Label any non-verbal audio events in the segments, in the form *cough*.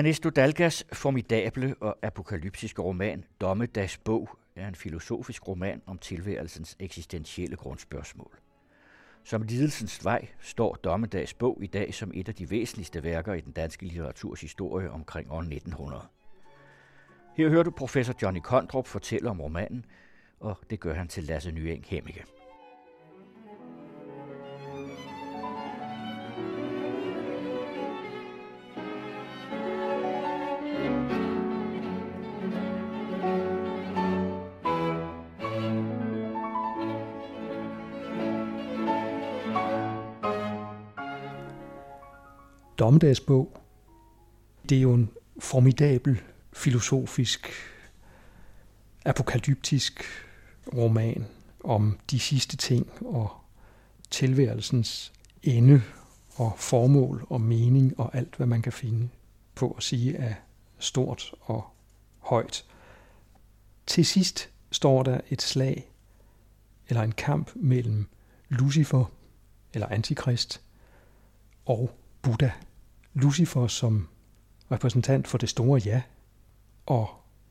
Ernesto Dalgas formidable og apokalyptiske roman Dommedagsbog er en filosofisk roman om tilværelsens eksistentielle grundspørgsmål. Som lidelsens vej står Dommedagsbog i dag som et af de væsentligste værker i den danske litteraturs historie omkring år 1900. Her hører du professor Johnny Kondrup fortælle om romanen, og det gør han til Lasse Nyeng Hemmige. Dommedagsbog. Det er jo en formidabel filosofisk, apokalyptisk roman om de sidste ting og tilværelsens ende og formål og mening og alt, hvad man kan finde på at sige er stort og højt. Til sidst står der et slag eller en kamp mellem Lucifer eller Antikrist og Buddha. Lucifer som repræsentant for det store ja, og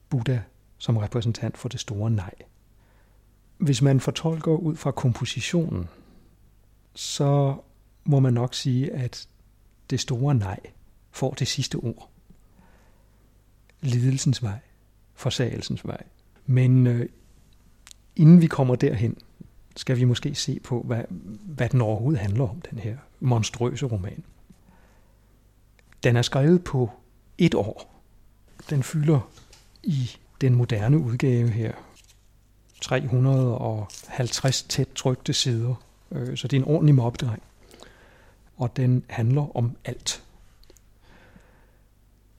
Buddha som repræsentant for det store nej. Hvis man fortolker ud fra kompositionen, så må man nok sige, at det store nej får det sidste ord. Lidelsens vej, forsagelsens vej. Men øh, inden vi kommer derhen, skal vi måske se på, hvad, hvad den overhovedet handler om, den her monstrøse roman. Den er skrevet på et år. Den fylder i den moderne udgave her 350 tæt trykte sider, øh, så det er en ordentlig mobdreng. Og den handler om alt.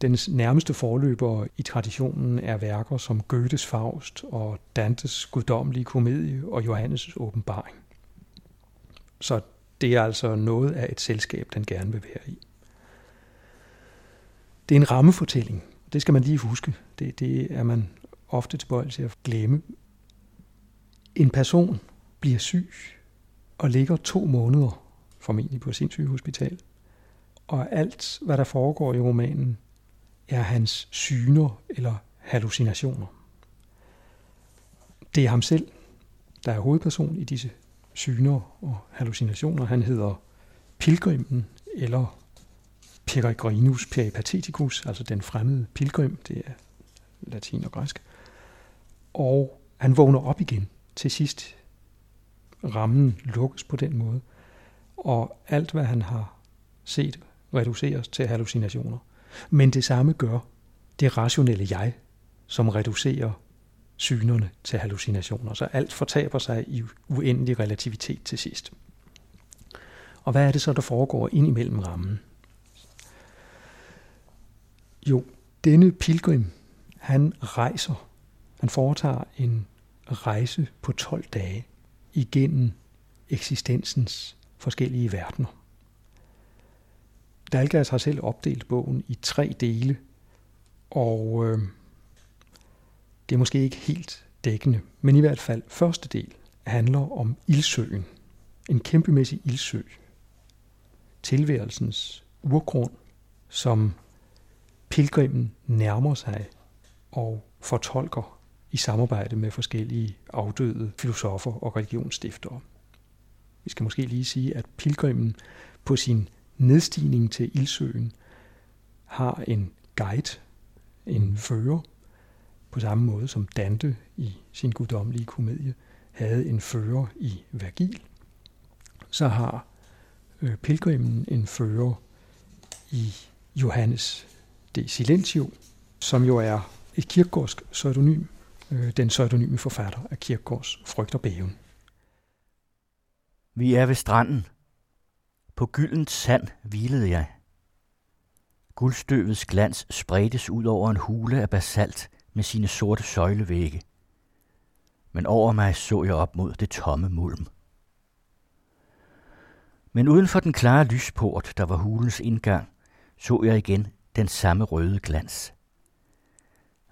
Dens nærmeste forløber i traditionen er værker som Goethes Faust og Dantes guddommelige komedie og Johannes' åbenbaring. Så det er altså noget af et selskab, den gerne vil være i. Det er en rammefortælling. Det skal man lige huske. Det, det er man ofte tilbøjelig til at glemme. En person bliver syg og ligger to måneder, formentlig på sindssygehospital. Og alt, hvad der foregår i romanen, er hans syner eller hallucinationer. Det er ham selv, der er hovedperson i disse syner og hallucinationer. Han hedder Pilgrimen eller Peregrinus peripateticus, altså den fremmede pilgrim, det er latin og græsk. Og han vågner op igen til sidst. Rammen lukkes på den måde, og alt hvad han har set reduceres til hallucinationer. Men det samme gør det rationelle jeg, som reducerer synerne til hallucinationer. Så alt fortaber sig i uendelig relativitet til sidst. Og hvad er det så, der foregår ind imellem rammen? Jo, denne pilgrim, han rejser. Han foretager en rejse på 12 dage igennem eksistensens forskellige verdener. Dalgas har selv opdelt bogen i tre dele, og øh, det er måske ikke helt dækkende, men i hvert fald første del handler om ildsøen. En kæmpemæssig ildsø. Tilværelsens urgrund, som pilgrimen nærmer sig og fortolker i samarbejde med forskellige afdøde filosofer og religionsstiftere. Vi skal måske lige sige, at pilgrimen på sin nedstigning til ildsøen har en guide, en fører, på samme måde som Dante i sin guddommelige komedie havde en fører i Vergil, så har øh, pilgrimen en fører i Johannes de Silentio, som jo er et kirkegårdsk pseudonym, øh, den pseudonyme forfatter af Kirkegårds Frygt og Bæven. Vi er ved stranden. På gyldent sand hvilede jeg. Guldstøvets glans spredtes ud over en hule af basalt med sine sorte søjlevægge. Men over mig så jeg op mod det tomme mulm. Men uden for den klare lysport, der var hulens indgang, så jeg igen den samme røde glans.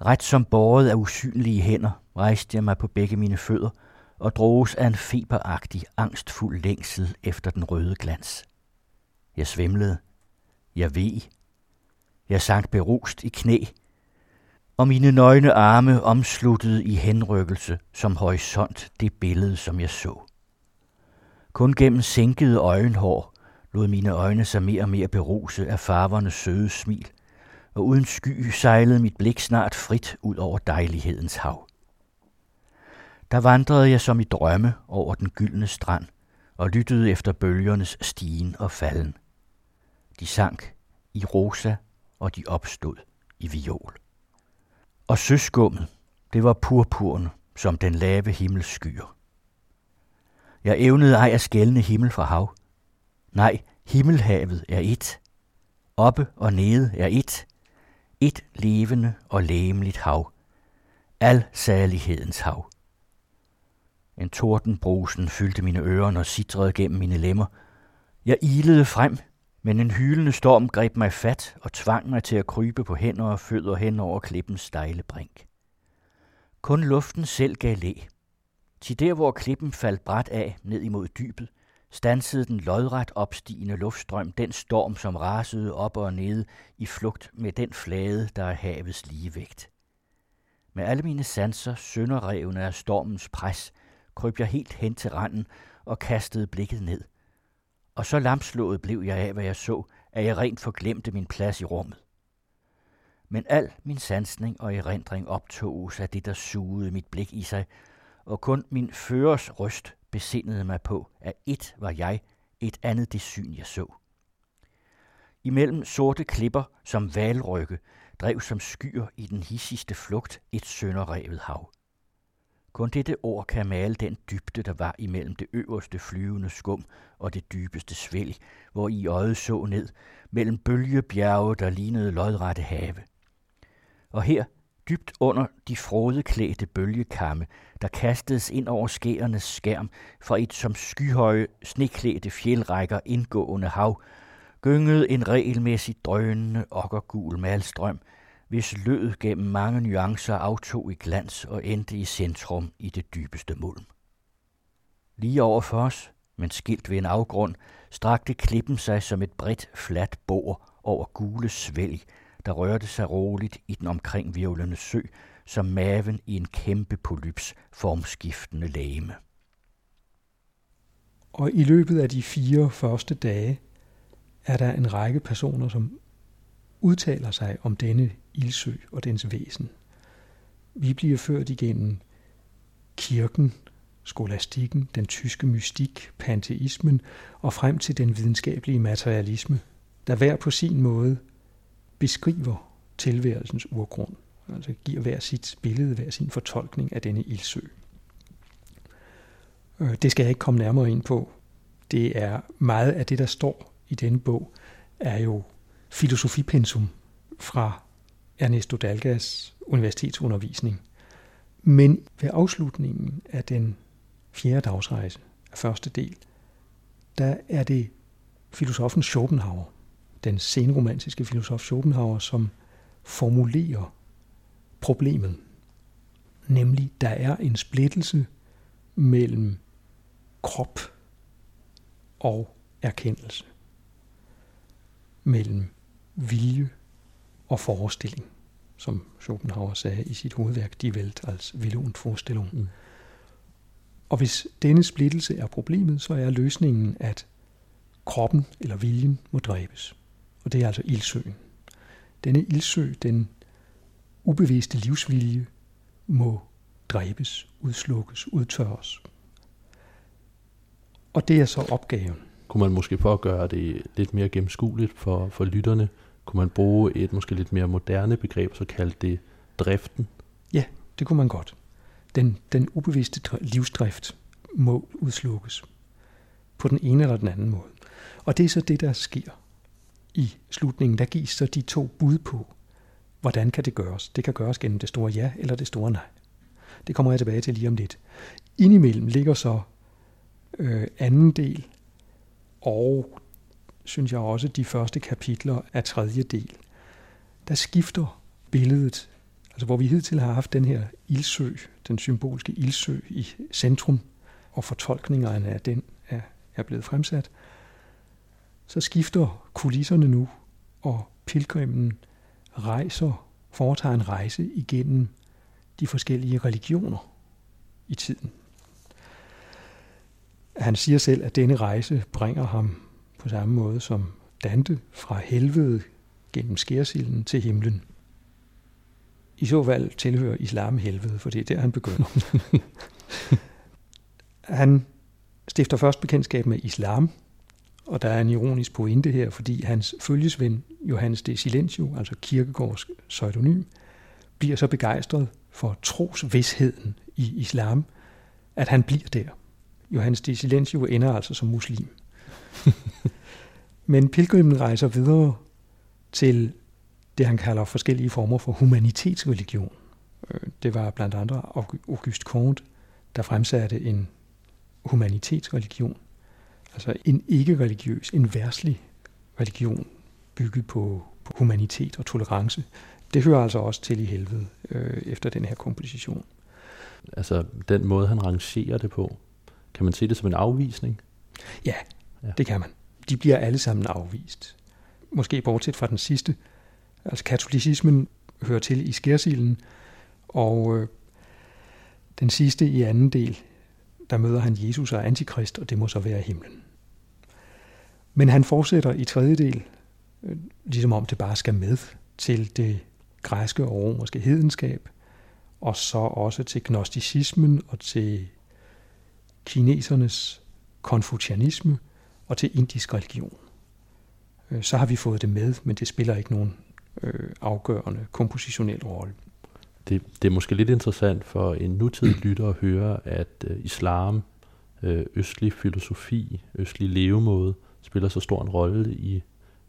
Ret som båret af usynlige hænder rejste jeg mig på begge mine fødder og droges af en feberagtig, angstfuld længsel efter den røde glans. Jeg svimlede. Jeg ved. Jeg sank berust i knæ, og mine nøgne arme omsluttede i henrykkelse som horisont det billede, som jeg så. Kun gennem sænkede øjenhår lod mine øjne sig mere og mere beruse af farvernes søde smil, og uden sky sejlede mit blik snart frit ud over dejlighedens hav. Der vandrede jeg som i drømme over den gyldne strand og lyttede efter bølgernes stigen og falden. De sank i rosa, og de opstod i viol. Og søskummet, det var purpurne, som den lave himmel skyer. Jeg evnede ej at skælne himmel fra hav. Nej, himmelhavet er et. Oppe og nede er et. Et levende og læmeligt hav. Al salighedens hav. En tordenbrusen fyldte mine ører og sidrede gennem mine lemmer. Jeg ilede frem, men en hylende storm greb mig fat og tvang mig til at krybe på hænder og fødder hen over klippens stejle brink. Kun luften selv gav læ. Til der, hvor klippen faldt bræt af ned imod dybet, stansede den lodret opstigende luftstrøm den storm, som rasede op og ned i flugt med den flade, der er havets ligevægt. Med alle mine sanser sønderrevne af stormens pres, kryb jeg helt hen til randen og kastede blikket ned. Og så lamslået blev jeg af, hvad jeg så, at jeg rent forglemte min plads i rummet. Men al min sansning og erindring optoges af det, der sugede mit blik i sig, og kun min førers røst besindede mig på, at et var jeg, et andet det syn, jeg så. Imellem sorte klipper som valrygge drev som skyer i den hissigste flugt et sønderrevet hav. Kun dette ord kan male den dybde, der var imellem det øverste flyvende skum og det dybeste svælg, hvor i øjet så ned, mellem bølgebjerge, der lignede lodrette have. Og her, dybt under de frodeklædte bølgekamme, der kastedes ind over skærernes skærm fra et som skyhøje, sneklædte fjeldrækker indgående hav, gyngede en regelmæssig drønende okkergul malstrøm, hvis lød gennem mange nuancer aftog i glans og endte i centrum i det dybeste mulm. Lige over for os, men skilt ved en afgrund, strakte klippen sig som et bredt, fladt bord over gule svælg, der rørte sig roligt i den omkring virvlende sø, som maven i en kæmpe polyps formskiftende lame. Og i løbet af de fire første dage er der en række personer, som udtaler sig om denne ildsø og dens væsen. Vi bliver ført igennem kirken, skolastikken, den tyske mystik, panteismen og frem til den videnskabelige materialisme, der hver på sin måde beskriver tilværelsens urgrund, altså giver hver sit billede, hver sin fortolkning af denne ildsø. Øh, det skal jeg ikke komme nærmere ind på. Det er meget af det, der står i denne bog, er jo filosofipensum fra Ernesto Dalgas universitetsundervisning. Men ved afslutningen af den fjerde dagsrejse af første del, der er det filosofen Schopenhauer, den senromantiske filosof Schopenhauer, som formulerer problemet. Nemlig, der er en splittelse mellem krop og erkendelse. Mellem vilje og forestilling, som Schopenhauer sagde i sit hovedværk Die Welt als Wille und Vorstellung. Mm. Og hvis denne splittelse er problemet, så er løsningen, at kroppen eller viljen må dræbes. Og det er altså ildsøen. Denne ildsø, den ubevidste livsvilje, må dræbes, udslukkes, udtørres. Og det er så opgaven. Kunne man måske for at gøre det lidt mere gennemskueligt for, for lytterne, kunne man bruge et måske lidt mere moderne begreb, så kalde det driften? Ja, det kunne man godt. Den, den ubevidste livsdrift må udslukkes på den ene eller den anden måde. Og det er så det, der sker i slutningen. Der gives så de to bud på, hvordan kan det gøres. Det kan gøres gennem det store ja eller det store nej. Det kommer jeg tilbage til lige om lidt. Indimellem ligger så øh, anden del og synes jeg også, de første kapitler af tredje del, der skifter billedet, altså hvor vi hidtil har haft den her ildsø, den symbolske ildsø i centrum, og fortolkningerne af den er, er blevet fremsat, så skifter kulisserne nu, og pilgrimen rejser, foretager en rejse igennem de forskellige religioner i tiden. Han siger selv, at denne rejse bringer ham på samme måde som Dante fra helvede gennem skærsilden til himlen. I så fald tilhører islam helvede, for det er der, han begynder. *laughs* han stifter først bekendtskab med islam, og der er en ironisk pointe her, fordi hans følgesven Johannes de Silencio, altså kirkegårds pseudonym, bliver så begejstret for trosvidsheden i islam, at han bliver der. Johannes de Silencio ender altså som muslim. *laughs* Men pilgrimen rejser videre til det, han kalder forskellige former for humanitetsreligion. Øh, det var blandt andre Auguste Comte, der fremsatte en humanitetsreligion, altså en ikke-religiøs, en værslig religion, bygget på, på humanitet og tolerance. Det hører altså også til i helvede øh, efter den her komposition. Altså den måde, han rangerer det på, kan man se det som en afvisning? Ja, ja. det kan man. De bliver alle sammen afvist. Måske bortset fra den sidste. Altså katolicismen hører til i skærsilden, og øh, den sidste i anden del, der møder han Jesus og Antikrist, og det må så være himlen. Men han fortsætter i tredje del, øh, ligesom om det bare skal med til det græske og romerske hedenskab, og så også til gnosticismen og til kinesernes konfucianisme og til indisk religion. Øh, så har vi fået det med, men det spiller ikke nogen øh, afgørende kompositionel rolle. Det, det er måske lidt interessant for en nutidig *clears throat* lytter at høre, at øh, islam, øh, østlig filosofi, østlig levemåde spiller så stor en rolle i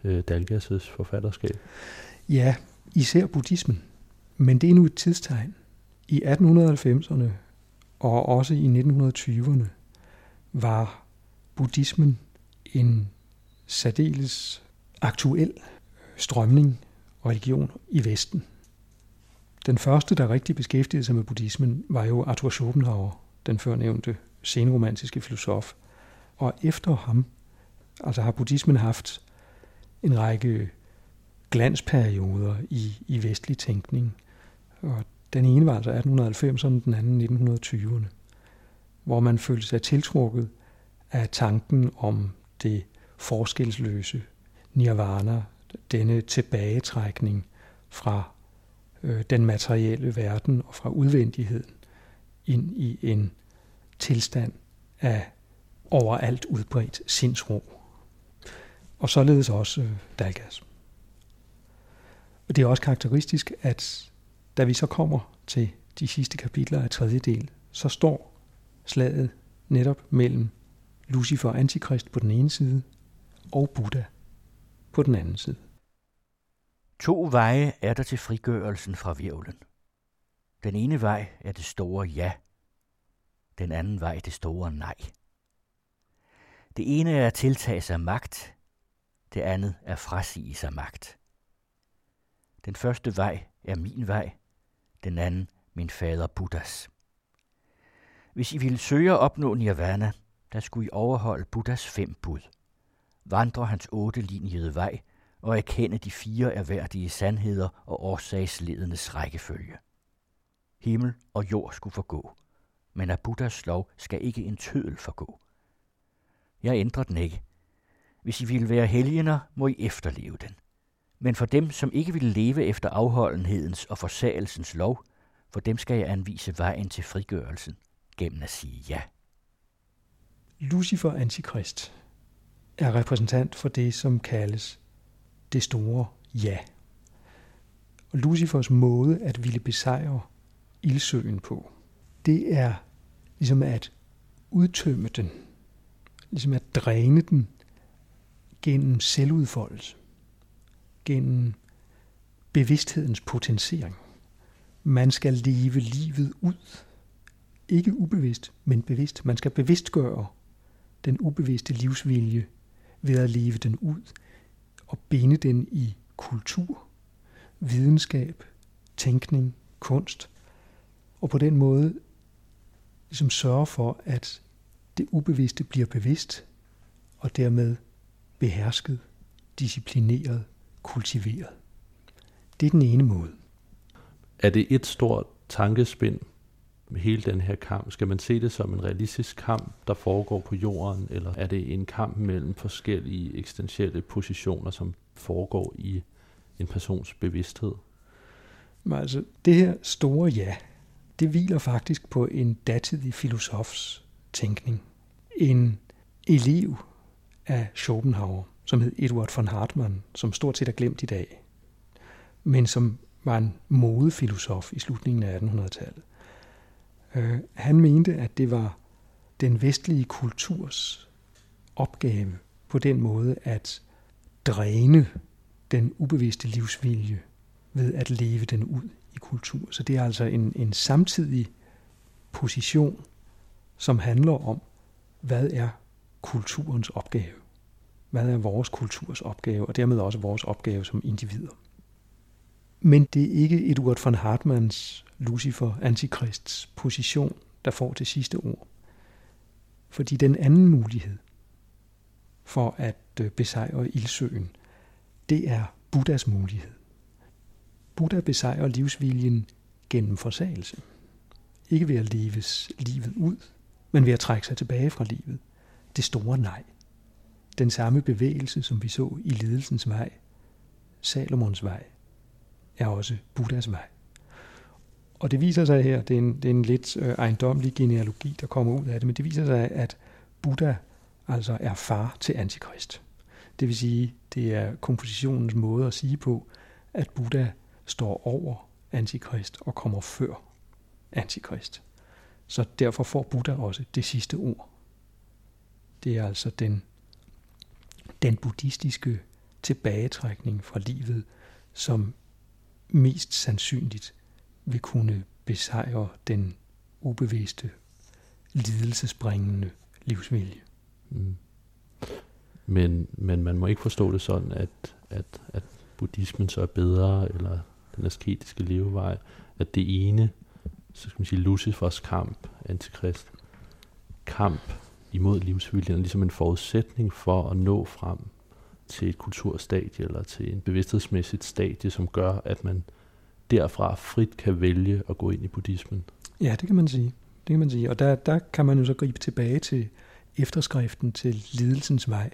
øh, Dalgas' forfatterskab. Ja, især buddhismen. Men det er nu et tidstegn. I 1890'erne og også i 1920'erne var buddhismen en særdeles aktuel strømning og religion i Vesten. Den første, der rigtig beskæftigede sig med buddhismen, var jo Arthur Schopenhauer, den førnævnte senromantiske filosof. Og efter ham, altså har buddhismen haft en række glansperioder i, i vestlig tænkning. Og den ene var altså 1890'erne, den anden 1920'erne, hvor man følte sig tiltrukket af tanken om det forskelsløse nirvana, denne tilbagetrækning fra øh, den materielle verden og fra udvendigheden ind i en tilstand af overalt udbredt sindsro. Og således også øh, Dalgas. Og det er også karakteristisk, at da vi så kommer til de sidste kapitler af tredje del, så står slaget netop mellem Lucifer og Antikrist på den ene side, og Buddha på den anden side. To veje er der til frigørelsen fra virvlen. Den ene vej er det store ja, den anden vej det store nej. Det ene er at tiltage sig magt, det andet er frasige sig magt. Den første vej er min vej, den anden min fader Buddhas. Hvis I ville søge at opnå nirvana, der skulle I overholde Buddhas fem bud. Vandre hans otte linjede vej og erkende de fire erhverdige sandheder og årsagsledenes rækkefølge. Himmel og jord skulle forgå, men af Buddhas lov skal ikke en tødel forgå. Jeg ændrer den ikke. Hvis I vil være helgener, må I efterleve den. Men for dem, som ikke vil leve efter afholdenhedens og forsagelsens lov, for dem skal jeg anvise vejen til frigørelsen gennem at sige ja. Lucifer Antikrist er repræsentant for det, som kaldes det store ja. Og Lucifers måde at ville besejre ildsøen på, det er ligesom at udtømme den, ligesom at dræne den gennem selvudfoldelse, gennem bevidsthedens potentiering. Man skal leve livet ud. Ikke ubevidst, men bevidst. Man skal bevidstgøre den ubevidste livsvilje ved at leve den ud og binde den i kultur, videnskab, tænkning, kunst, og på den måde ligesom sørge for, at det ubevidste bliver bevidst, og dermed behersket, disciplineret, kultiveret. Det er den ene måde. Er det et stort tankespind hele den her kamp? Skal man se det som en realistisk kamp, der foregår på jorden, eller er det en kamp mellem forskellige eksistentielle positioner, som foregår i en persons bevidsthed? Men altså, det her store ja, det hviler faktisk på en datidig filosofs tænkning. En elev af Schopenhauer, som hed Eduard von Hartmann, som stort set er glemt i dag, men som var en modefilosof i slutningen af 1800-tallet. Øh, han mente, at det var den vestlige kulturs opgave på den måde at dræne den ubevidste livsvilje ved at leve den ud i kultur. Så det er altså en, en samtidig position, som handler om, hvad er kulturens opgave? Hvad er vores kulturs opgave, og dermed også vores opgave som individer? Men det er ikke Eduard von Hartmanns Lucifer Antikrists position, der får det sidste ord. Fordi den anden mulighed for at øh, besejre ildsøen, det er Buddhas mulighed. Buddha besejrer livsviljen gennem forsagelse. Ikke ved at leves livet ud, men ved at trække sig tilbage fra livet. Det store nej. Den samme bevægelse, som vi så i lidelsens vej, Salomons vej, er også Buddhas vej. Og det viser sig her, det er en, det er en lidt øh, ejendomlig genealogi, der kommer ud af det, men det viser sig, at Buddha altså er far til antikrist. Det vil sige, det er kompositionens måde at sige på, at Buddha står over antikrist og kommer før antikrist. Så derfor får Buddha også det sidste ord. Det er altså den, den buddhistiske tilbagetrækning fra livet, som mest sandsynligt vil kunne besejre den ubevidste, lidelsesbringende livsvilje. Mm. Men, men man må ikke forstå det sådan, at, at, at buddhismen så er bedre, eller den asketiske levevej, at det ene, så skal man sige, Lucifers kamp, antikrist, kamp imod livsviljen, er ligesom en forudsætning for at nå frem til et kulturstadie, eller til en bevidsthedsmæssigt stadie, som gør, at man derfra frit kan vælge at gå ind i buddhismen. Ja, det kan man sige. Det kan man sige. Og der, der kan man jo så gribe tilbage til efterskriften til lidelsens vej,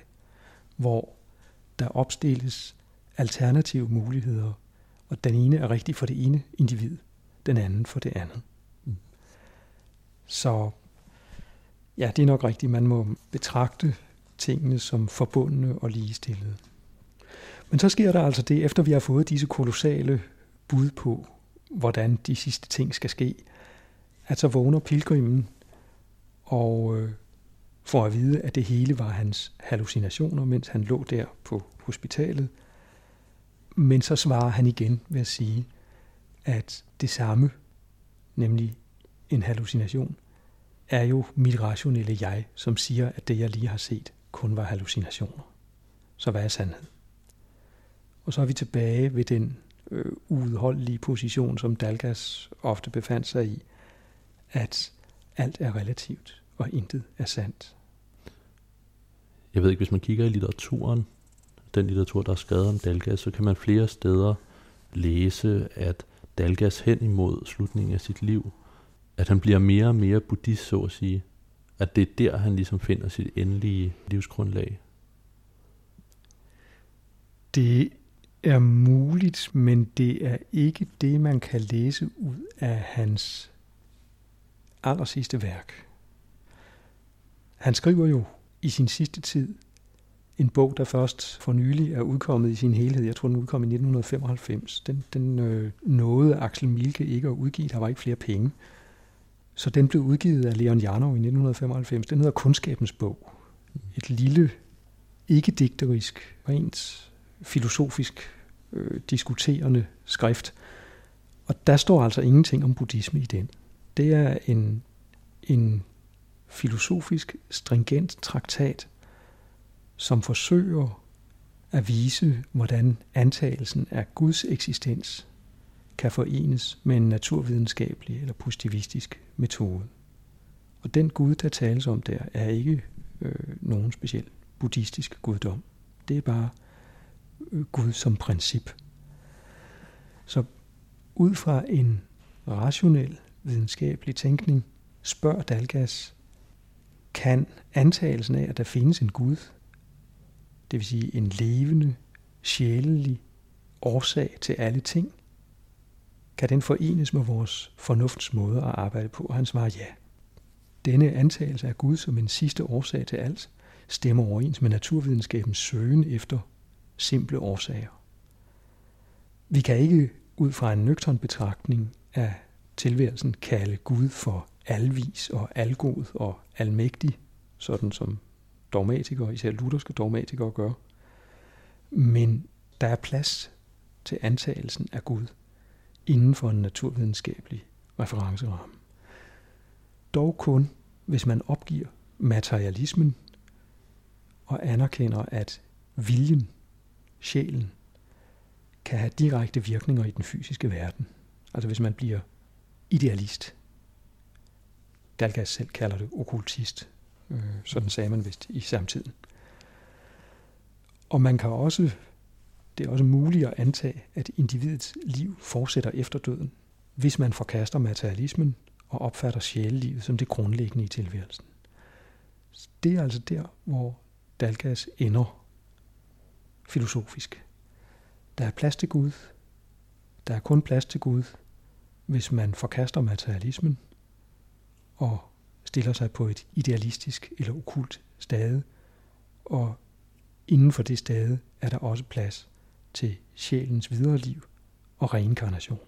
hvor der opstilles alternative muligheder, og den ene er rigtig for det ene individ, den anden for det andet. Mm. Så ja, det er nok rigtigt. Man må betragte tingene som forbundne og ligestillede. Men så sker der altså det, efter vi har fået disse kolossale bud på, hvordan de sidste ting skal ske, at så vågner pilgrimen og øh, får at vide, at det hele var hans hallucinationer, mens han lå der på hospitalet. Men så svarer han igen ved at sige, at det samme, nemlig en hallucination, er jo mit rationelle jeg, som siger, at det jeg lige har set, kun var hallucinationer. Så hvad er sandhed? Og så er vi tilbage ved den øh, uudholdelige position, som Dalgas ofte befandt sig i, at alt er relativt, og intet er sandt. Jeg ved ikke, hvis man kigger i litteraturen, den litteratur, der er skrevet om Dalgas, så kan man flere steder læse, at Dalgas hen imod slutningen af sit liv, at han bliver mere og mere buddhist, så at sige. At det er der, han ligesom finder sit endelige livsgrundlag. Det er muligt, men det er ikke det, man kan læse ud af hans aller sidste værk. Han skriver jo i sin sidste tid en bog, der først for nylig er udkommet i sin helhed. Jeg tror, den udkom i 1995. Den, den øh, nåede Axel Milke ikke at udgive. Der var ikke flere penge. Så den blev udgivet af Leon Janov i 1995. Den hedder Kundskabens bog. Et lille, ikke digterisk, rent filosofisk øh, diskuterende skrift. Og der står altså ingenting om buddhisme i den. Det er en, en filosofisk stringent traktat, som forsøger at vise, hvordan antagelsen af Guds eksistens kan forenes med en naturvidenskabelig eller positivistisk metode. Og den Gud, der tales om der, er ikke øh, nogen speciel buddhistisk guddom. Det er bare Gud som princip. Så ud fra en rationel videnskabelig tænkning spørger Dalgas, kan antagelsen af, at der findes en Gud, det vil sige en levende, sjælelig årsag til alle ting, kan den forenes med vores fornuftsmåde at arbejde på? Og han svarer ja. Denne antagelse af Gud som en sidste årsag til alt, stemmer overens med naturvidenskabens søgen efter simple årsager. Vi kan ikke ud fra en nøgtern betragtning af tilværelsen kalde Gud for alvis og algod og almægtig, sådan som dogmatikere, især lutherske dogmatikere gør. Men der er plads til antagelsen af Gud inden for en naturvidenskabelig referenceramme. Dog kun, hvis man opgiver materialismen og anerkender, at viljen, sjælen, kan have direkte virkninger i den fysiske verden. Altså hvis man bliver idealist. Dalgas selv kalder det okkultist. Øh, sådan sagde man vist i samtiden. Og man kan også, det er også muligt at antage, at individets liv fortsætter efter døden, hvis man forkaster materialismen og opfatter sjælelivet som det grundlæggende i tilværelsen. Det er altså der, hvor Dalgas ender filosofisk. Der er plads til Gud. Der er kun plads til Gud, hvis man forkaster materialismen og stiller sig på et idealistisk eller okult stade, og inden for det stade er der også plads til sjælens videre liv og reinkarnation.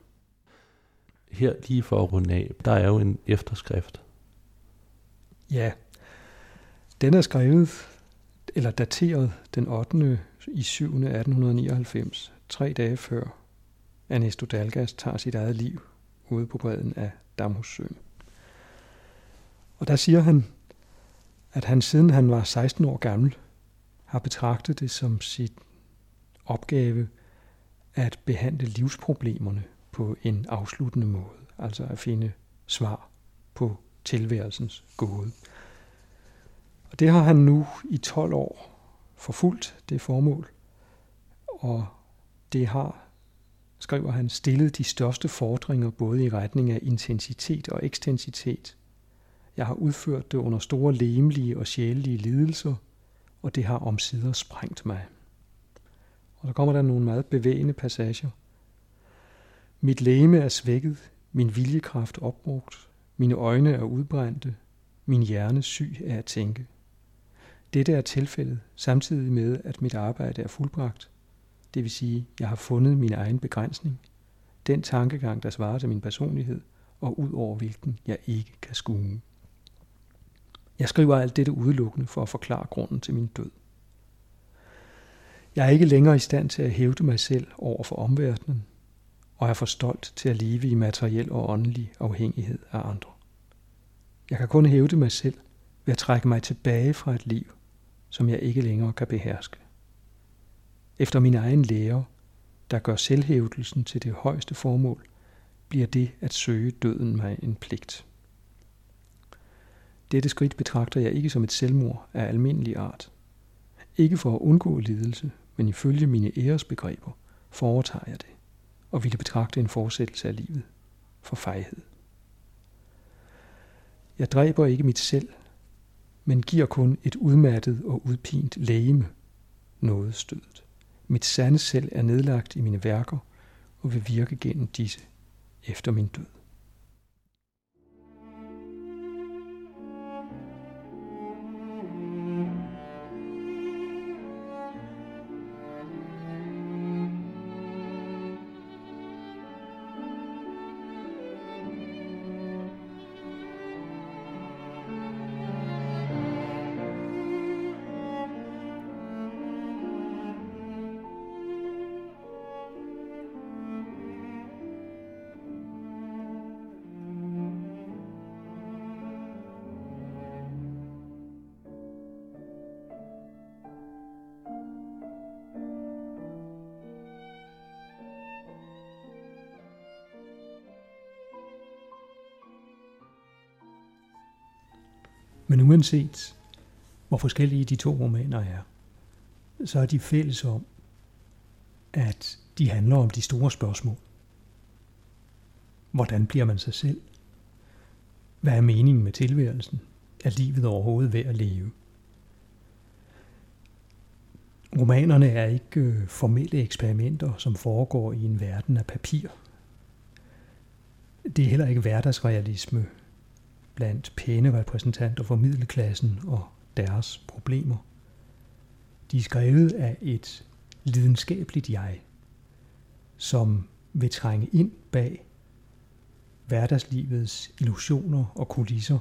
Her lige for at runde af, der er jo en efterskrift. Ja, den er skrevet eller dateret den 8. i 7. 1899, tre dage før Ernesto Dalgas tager sit eget liv ude på bredden af Damhussøen. Og der siger han, at han siden han var 16 år gammel, har betragtet det som sit opgave at behandle livsproblemerne på en afsluttende måde, altså at finde svar på tilværelsens gåde. Og det har han nu i 12 år forfulgt, det formål, og det har, skriver han, stillet de største fordringer både i retning af intensitet og ekstensitet. Jeg har udført det under store lemlige og sjælelige lidelser, og det har omsider sprængt mig. Og så kommer der nogle meget bevægende passager. Mit læme er svækket, min viljekraft opbrugt, mine øjne er udbrændte, min hjerne syg af at tænke. Dette er tilfældet, samtidig med, at mit arbejde er fuldbragt. Det vil sige, jeg har fundet min egen begrænsning, den tankegang, der svarer til min personlighed, og ud over hvilken jeg ikke kan skue. Jeg skriver alt dette udelukkende for at forklare grunden til min død. Jeg er ikke længere i stand til at hævde mig selv over for omverdenen, og er for stolt til at leve i materiel og åndelig afhængighed af andre. Jeg kan kun hævde mig selv ved at trække mig tilbage fra et liv, som jeg ikke længere kan beherske. Efter min egen lære, der gør selvhævdelsen til det højeste formål, bliver det at søge døden mig en pligt. Dette skridt betragter jeg ikke som et selvmord af almindelig art. Ikke for at undgå lidelse, men ifølge mine æresbegreber foretager jeg det, og ville betragte en fortsættelse af livet for fejhed. Jeg dræber ikke mit selv, men giver kun et udmattet og udpint lægeme noget stødet. Mit sande selv er nedlagt i mine værker og vil virke gennem disse efter min død. Men uanset hvor forskellige de to romaner er, så er de fælles om, at de handler om de store spørgsmål. hvordan bliver man sig selv? Hvad er meningen med tilværelsen? Er livet overhovedet værd at leve? Romanerne er ikke øh, formelle eksperimenter, som foregår i en verden af papir. Det er heller ikke hverdagsrealisme blandt pæne repræsentanter for middelklassen og deres problemer. De er skrevet af et lidenskabeligt jeg, som vil trænge ind bag hverdagslivets illusioner og kulisser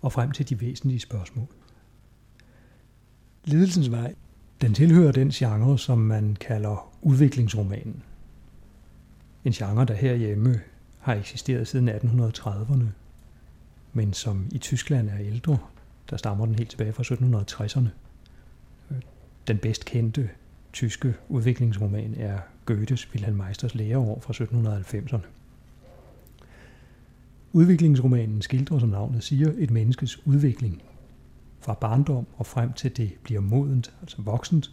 og frem til de væsentlige spørgsmål. Lidelsens vej, den tilhører den genre, som man kalder udviklingsromanen. En genre, der herhjemme har eksisteret siden 1830'erne, men som i Tyskland er ældre. Der stammer den helt tilbage fra 1760'erne. Øh, den bedst kendte tyske udviklingsroman er Goethes Wilhelm Meisters læreår fra 1790'erne. Udviklingsromanen skildrer, som navnet siger, et menneskes udvikling fra barndom og frem til det bliver modent, altså voksent,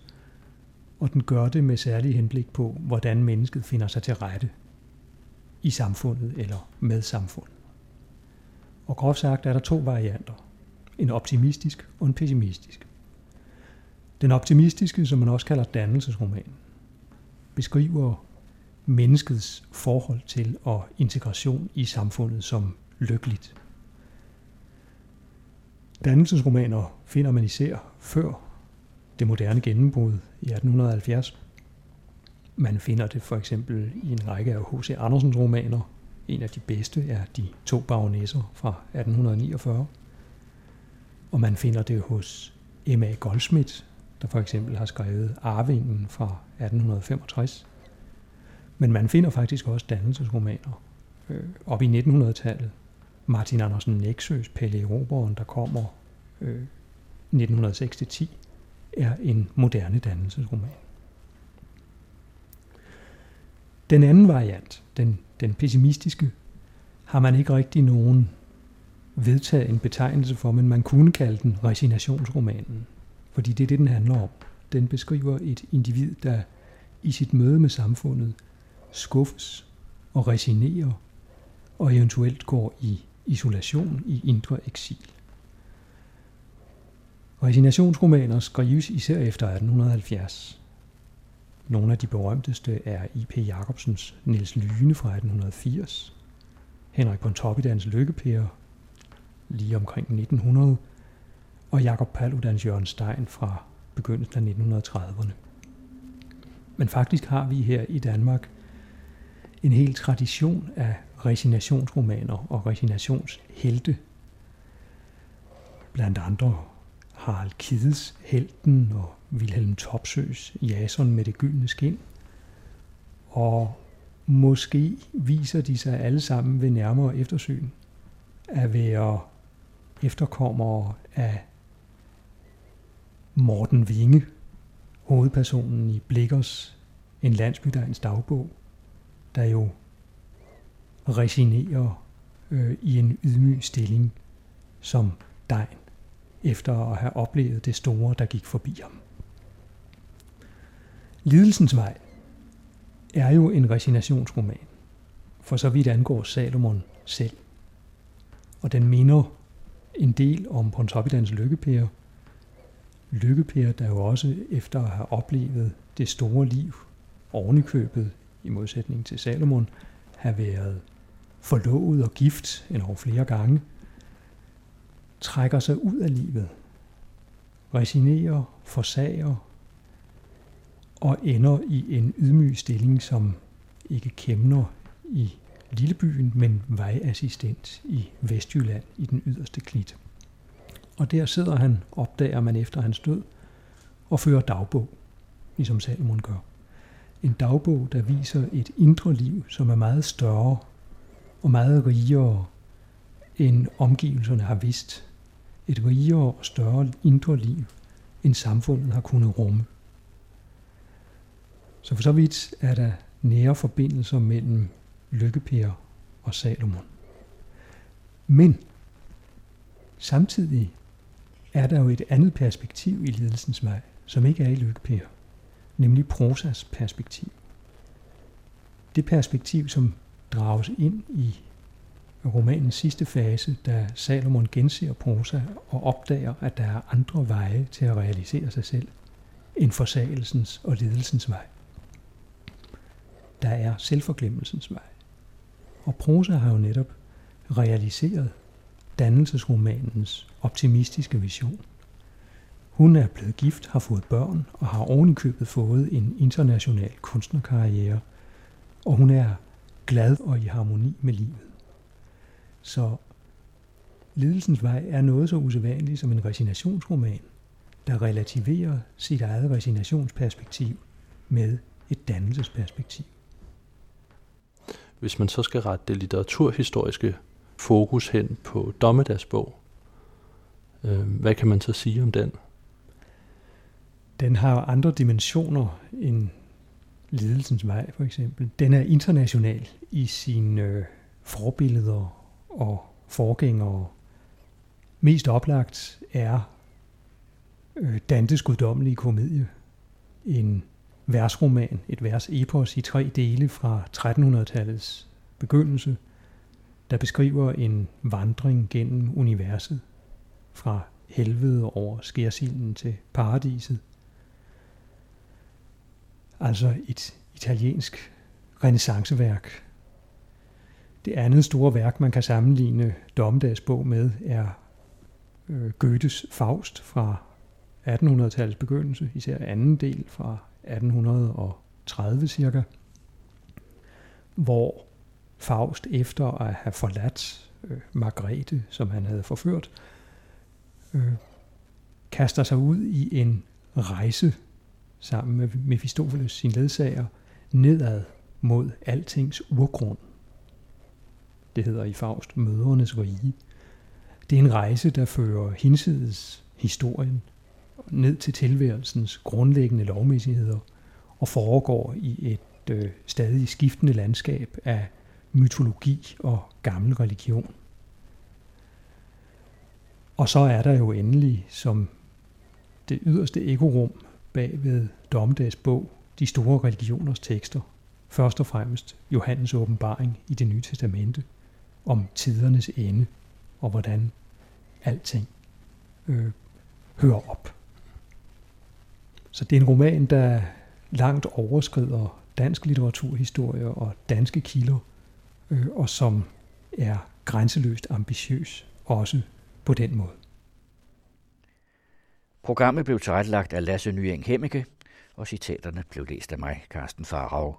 og den gør det med særlig henblik på, hvordan mennesket finder sig til rette i samfundet eller med samfundet. Og groft sagt er der to varianter. En optimistisk og en pessimistisk. Den optimistiske, som man også kalder dannelsesromanen, beskriver menneskets forhold til og integration i samfundet som lykkeligt. Dannelsesromaner finder man især før det moderne gennembrud i 1870. Man finder det for eksempel i en række af H.C. Andersens romaner. En af de bedste er De to baronesser fra 1849. Og man finder det hos M.A. Goldsmith, der for eksempel har skrevet Arvingen fra 1865. Men man finder faktisk også dannelsesromaner øh, op i 1900-tallet. Martin Andersen Nexøs Pelle Eroberen, der kommer øh, 1906-10, er en moderne dannelsesroman. Den anden variant, den, den pessimistiske, har man ikke rigtig nogen vedtaget en betegnelse for, men man kunne kalde den resignationsromanen. Fordi det er det, den handler om. Den beskriver et individ, der i sit møde med samfundet skuffes og resignerer og eventuelt går i isolation i indre eksil. Resignationsromaner skrives især efter 1870. Nogle af de berømteste er I.P. Jacobsens Niels Lyne fra 1880, Henrik Pontoppidans Lykkepære lige omkring 1900, og Jakob Paludans Jørgen Stein fra begyndelsen af 1930'erne. Men faktisk har vi her i Danmark en hel tradition af resignationsromaner og resignationshelte. Blandt andre Harald Kides Helten og Vilhelm Topsøs Jason med det gyldne skin. Og måske viser de sig alle sammen ved nærmere eftersyn at være efterkommere af Morten Vinge, hovedpersonen i Blikkers En landsbydegns dagbog, der jo resignerer øh, i en ydmyg stilling som degn, efter at have oplevet det store, der gik forbi ham. Lidelsens vej er jo en resignationsroman, for så vidt angår Salomon selv. Og den minder en del om Pontoppidans lykkepære. Lykkepære, der jo også efter at have oplevet det store liv ovenikøbet, i modsætning til Salomon, have været forlovet og gift en år flere gange, trækker sig ud af livet, resignerer, forsager og ender i en ydmyg stilling som ikke kæmner i lillebyen, men vejassistent i Vestjylland i den yderste klit. Og der sidder han, opdager man efter hans død, og fører dagbog, ligesom Salomon gør. En dagbog, der viser et indre liv, som er meget større og meget rigere, end omgivelserne har vidst. Et rigere og større indre liv, end samfundet har kunnet rumme. Så for så vidt er der nære forbindelser mellem Lykkepær og Salomon. Men samtidig er der jo et andet perspektiv i lidelsens vej, som ikke er i Lykkepær, nemlig prosas perspektiv. Det perspektiv, som drages ind i romanens sidste fase, da Salomon genser prosa og opdager, at der er andre veje til at realisere sig selv end forsagelsens og lidelsens vej. Der er selvforglemmelsens vej. Og prosa har jo netop realiseret dannelsesromanens optimistiske vision. Hun er blevet gift, har fået børn og har ovenikøbet fået en international kunstnerkarriere, og hun er glad og i harmoni med livet. Så Lidelsens vej er noget så usædvanligt som en resignationsroman, der relativerer sit eget resignationsperspektiv med et dannelsesperspektiv. Hvis man så skal rette det litteraturhistoriske fokus hen på Dommedagsbog, øh, hvad kan man så sige om den? Den har andre dimensioner end Lidelsens Vej for eksempel. Den er international i sine øh, forbilleder og forgængere. Mest oplagt er øh, Dantes guddommelige komedie, en versroman, et vers-epos i tre dele fra 1300-tallets begyndelse, der beskriver en vandring gennem universet fra helvede over skærsilden til paradiset. Altså et italiensk renaissanceværk. Det andet store værk, man kan sammenligne Dommedagsbog med, er øh, Goethes Faust fra 1800-tallets begyndelse, især anden del fra 1830 cirka, hvor Faust efter at have forladt øh, Margrethe, som han havde forført, øh, kaster sig ud i en rejse sammen med Mephistopheles, sin ledsager, nedad mod altings urgrund. Det hedder i Faust Mødernes Rige. Det er en rejse, der fører hinsides historien ned til tilværelsens grundlæggende lovmæssigheder og foregår i et øh, stadig skiftende landskab af mytologi og gammel religion. Og så er der jo endelig som det yderste ekorum bag ved Dommedags bog de store religioners tekster. Først og fremmest Johannes åbenbaring i det nye testamente om tidernes ende og hvordan alting øh, hører op. Så det er en roman, der langt overskrider dansk litteraturhistorie og danske kilder, øh, og som er grænseløst ambitiøs også på den måde. Programmet blev tilrettelagt af Lasse Nyeng Hemmeke, og citaterne blev læst af mig, Carsten Farag.